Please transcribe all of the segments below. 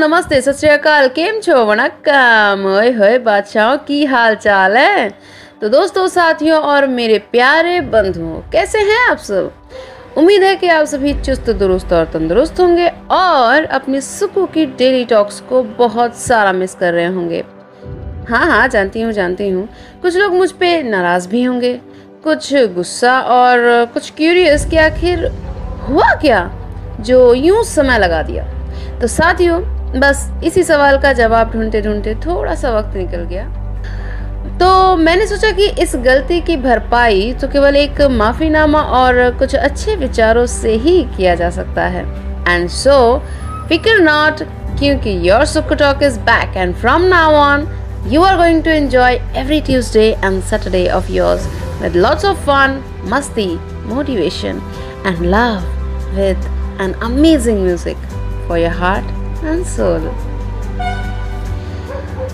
नमस्ते, सत श्रीकाल केम छो वणक्कम? ओए होए, बादशाहों, की हाल चाल है? तो दोस्तों, साथियों और मेरे प्यारे बंधुओं, कैसे हैं आप सब? उम्मीद है कि आप सभी चुस्त, दुरुस्त और तंदुरुस्त होंगे और अपनी सुकू की डेली टॉक्स को बहुत सारा मिस कर रहे होंगे। हाँ हाँ जानती हूँ जानती हूँ। कुछ लोग मुझ पे नाराज़ भी होंगे। कुछ गुस्सा और कुछ क्यूरियस कि आखिर हुआ क्या? जो यूँ समय लगा दिया। तो साथियों बस इसी सवाल का जवाब ढूंढते ढूंढते थोड़ा सा वक्त निकल गया। तो मैंने सोचा कि इस गलती की भरपाई तो केवल एक माफीनामा और कुछ अच्छे विचारों से ही किया जा सकता है। एंड सो फिकर नॉट क्योंकि योर सुख talk is back and from now on you are going to enjoy every Tuesday and Saturday of yours with lots of fun मस्ती motivation and love with an amazing music for your heart soul.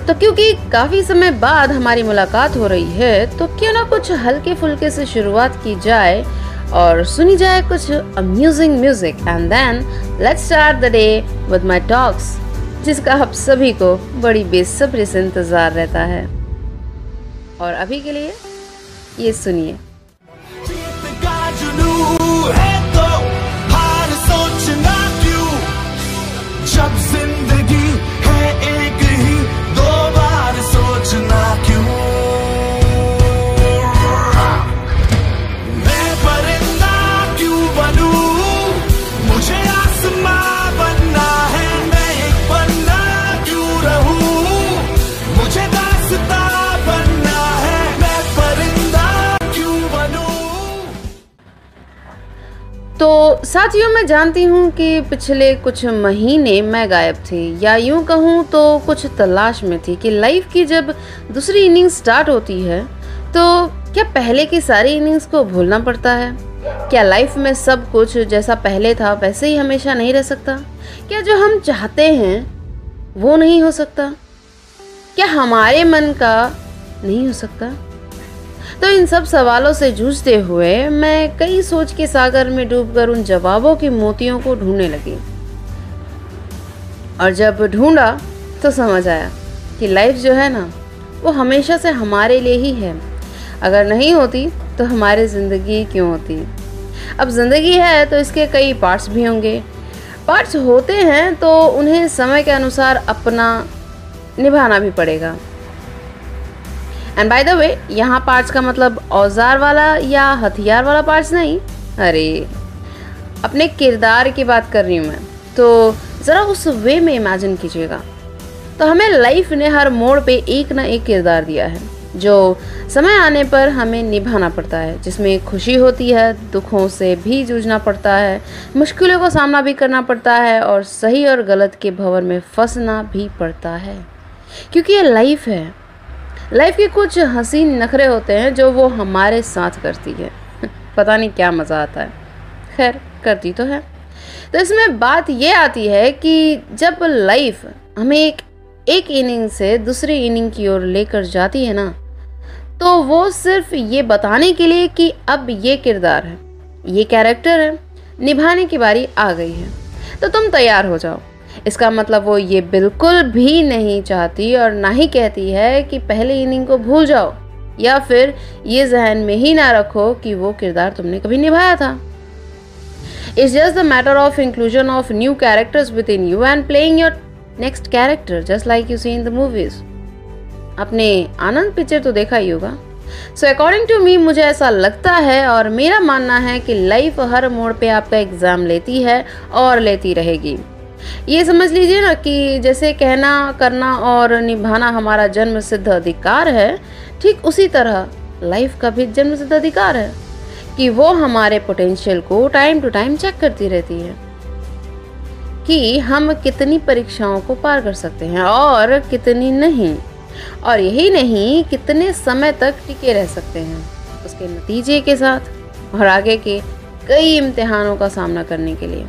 तो क्योंकि काफ़ी समय बाद हमारी मुलाकात हो रही है तो क्यों ना कुछ हल्के फुल्के से शुरुआत की जाए और सुनी जाए कुछ amusing music and then let's start the day with my talks जिसका आप सभी को बड़ी बेसब्री से इंतज़ार रहता है और अभी के लिए ये सुनिए तो साथियों, मैं जानती हूँ कि पिछले कुछ महीने मैं गायब थी, या यूँ कहूँ तो कुछ तलाश में थी कि लाइफ की जब दूसरी इनिंग स्टार्ट होती है तो क्या पहले की सारी इनिंग्स को भूलना पड़ता है? क्या लाइफ में सब कुछ जैसा पहले था, वैसे ही हमेशा नहीं रह सकता? क्या जो हम चाहते हैं, वो नहीं हो सकता? क्या हमारे मन का नहीं हो सकता? तो इन सब सवालों से जूझते हुए मैं कई सोच के सागर में डूबकर उन जवाबों की मोतियों को ढूँढने लगी। और जब ढूंढा तो समझ आया कि लाइफ जो है ना, वो हमेशा से हमारे लिए ही है। अगर नहीं होती तो हमारी ज़िंदगी क्यों होती? अब ज़िंदगी है तो इसके कई पार्ट्स भी होंगे। पार्ट्स होते हैं तो उन्हें समय के अनुसार अपना निभाना भी पड़ेगा। एंड बाय द वे यहाँ पार्ट्स का मतलब औज़ार वाला या हथियार वाला पार्ट्स नहीं। अरे, अपने किरदार की बात कर रही हूँ मैं। तो ज़रा उस वे में इमेजिन कीजिएगा। तो हमें लाइफ ने हर मोड़ पे एक ना एक किरदार दिया है, जो समय आने पर हमें निभाना पड़ता है, जिसमें खुशी होती है, दुखों से भी जूझना पड़ता है, मुश्किलों का सामना भी करना पड़ता है, और सही और गलत के भंवर में फंसना भी पड़ता है। क्योंकि ये लाइफ है। लाइफ के कुछ हसीन नखरे होते हैं जो वो हमारे साथ करती है। पता नहीं क्या मज़ा आता है। खैर, करती तो है। तो इसमें बात ये आती है कि जब लाइफ हमें एक एक इनिंग से दूसरी इनिंग की ओर लेकर जाती है ना तो वो सिर्फ़ ये बताने के लिए कि अब ये किरदार है, ये कैरेक्टर है, निभाने की बारी आ गई है। तो तुम तैयार हो जाओ। इसका मतलब वो ये बिल्कुल भी नहीं चाहती और ना ही कहती है कि पहले इनिंग को भूल जाओ, या फिर ये जहन में ही ना रखो कि वो किरदार तुमने कभी निभाया था। It's just the matter of inclusion of new characters within you and playing your next character just like you see in the movies आपने आनंद पिक्चर तो देखा ही होगा। सो अकॉर्डिंग टू मी मुझे ऐसा लगता है और मेरा मानना है कि लाइफ हर मोड़ पे आपका एग्ज़ाम लेती है और लेती रहेगी। ये समझ लीजिए ना कि जैसे कहना, करना और निभाना हमारा जन्म सिद्ध अधिकार है, ठीक उसी तरह लाइफ का भी जन्म सिद्ध अधिकार है कि वो हमारे पोटेंशियल को टाइम टू टाइम चेक करती रहती है कि हम कितनी परीक्षाओं को पार कर सकते हैं और कितनी नहीं। और यही नहीं, कितने समय तक टिके रह सकते हैं उसके नतीजे के साथ और आगे के कई इम्तिहानों का सामना करने के लिए।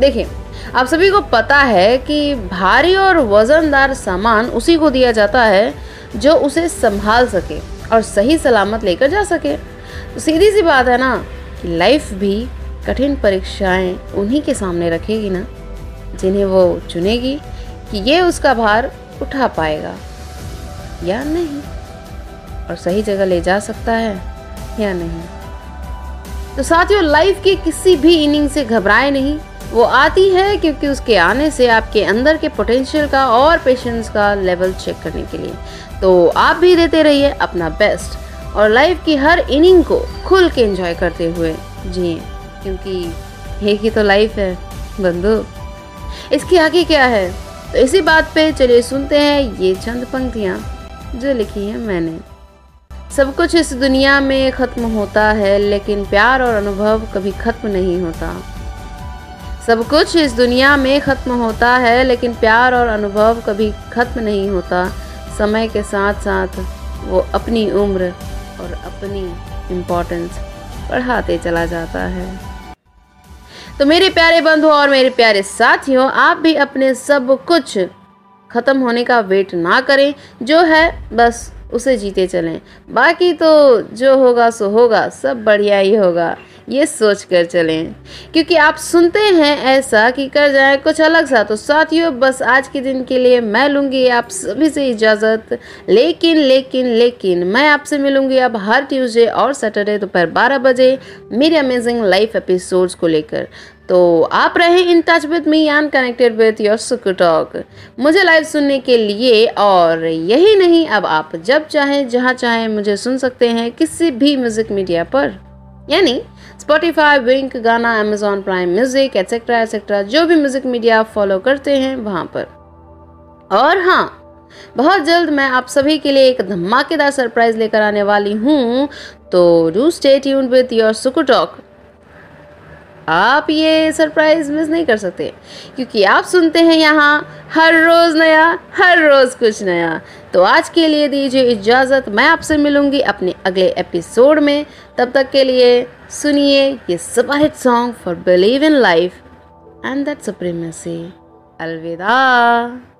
देखिए, आप सभी को पता है कि भारी और वजनदार सामान उसी को दिया जाता है जो उसे संभाल सके और सही सलामत लेकर जा सके। तो सीधी सी बात है ना कि लाइफ भी कठिन परीक्षाएँ उन्हीं के सामने रखेगी ना, जिन्हें वो चुनेगी कि ये उसका भार उठा पाएगा या नहीं, और सही जगह ले जा सकता है या नहीं। तो साथियों, लाइफ की किसी भी इनिंग से घबराए नहीं। वो आती है क्योंकि उसके आने से आपके अंदर के पोटेंशियल का और पेशेंस का लेवल चेक करने के लिए। तो आप भी देते रहिए अपना बेस्ट और लाइफ की हर इनिंग को खुल के एंजॉय करते हुए जी क्योंकि एक ही तो लाइफ है, बंधु। इसके आगे क्या है? तो इसी बात पे चलिए सुनते हैं ये चंद पंक्तियाँ, जो लिखी है मैंने। सब कुछ इस दुनिया में ख़त्म होता है, लेकिन प्यार और अनुभव कभी ख़त्म नहीं होता। सब कुछ इस दुनिया में ख़त्म होता है, लेकिन प्यार और अनुभव कभी ख़त्म नहीं होता। समय के साथ साथ वो अपनी उम्र और अपनी इम्पोर्टेंस बढ़ाते चला जाता है। तो मेरे प्यारे बंधु और मेरे प्यारे साथियों, आप भी अपने सब कुछ ख़त्म होने का वेट ना करें। जो है, बस उसे जीते चलें। बाकी तो जो होगा, सो होगा, सब बढ़िया ही होगा। ये सोच कर चलें। क्योंकि आप सुनते हैं ऐसा कि कर जाए कुछ अलग सा तो साथियों, बस आज के दिन के लिए मैं लूँगी आप सभी से इजाज़त। लेकिन लेकिन लेकिन मैं आपसे मिलूँगी अब हर ट्यूसडे और सैटरडे दोपहर बारह बजे मेरे अमेजिंग लाइफ एपिसोड्स को लेकर। तो आप रहे in touch with me and connected with your Suku talk मुझे लाइव सुनने के लिए और यही नहीं, अब आप जब चाहें, जहाँ चाहें मुझे सुन सकते हैं किसी भी म्यूज़िक मीडिया पर। यानी Spotify Wynk Gaana Amazon Prime music etcetera etcetera जो भी म्यूज़िक मीडिया आप फॉलो करते हैं वहाँ पर। और हाँ बहुत जल्द मैं आप सभी के लिए एक धमाकेदार सरप्राइज़ लेकर आने वाली हूँ। तो do stay tuned with your Suku talk आप ये सरप्राइज़ मिस नहीं कर सकते। क्योंकि आप सुनते हैं यहाँ, हर रोज़ नया, हर रोज़ कुछ नया। तो आज के लिए दीजिए इजाज़त। मैं आपसे मिलूँगी अपने अगले एपिसोड में। तब तक के लिए सुनिए ये super hit song for believe in life and that supremacy अलविदा।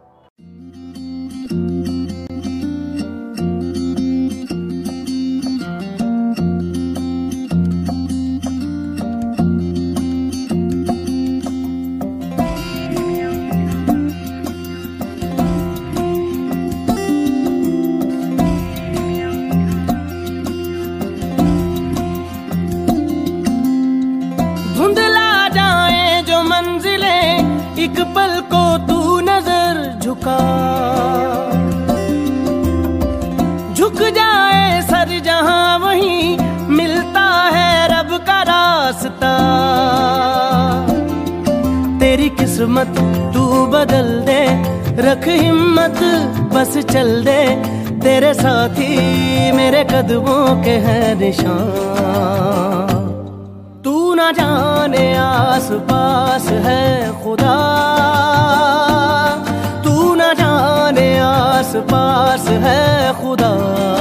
तू नज़र झुका। झुक जाए सर जहाँ वहीं, मिलता है रब का रास्ता। तेरी किस्मत तू बदल दे, रख हिम्मत, बस चल दे। तेरे साथी मेरे कदमों के हैं निशान। तू ना जाने आस पास है खुदा। पास है खुदा।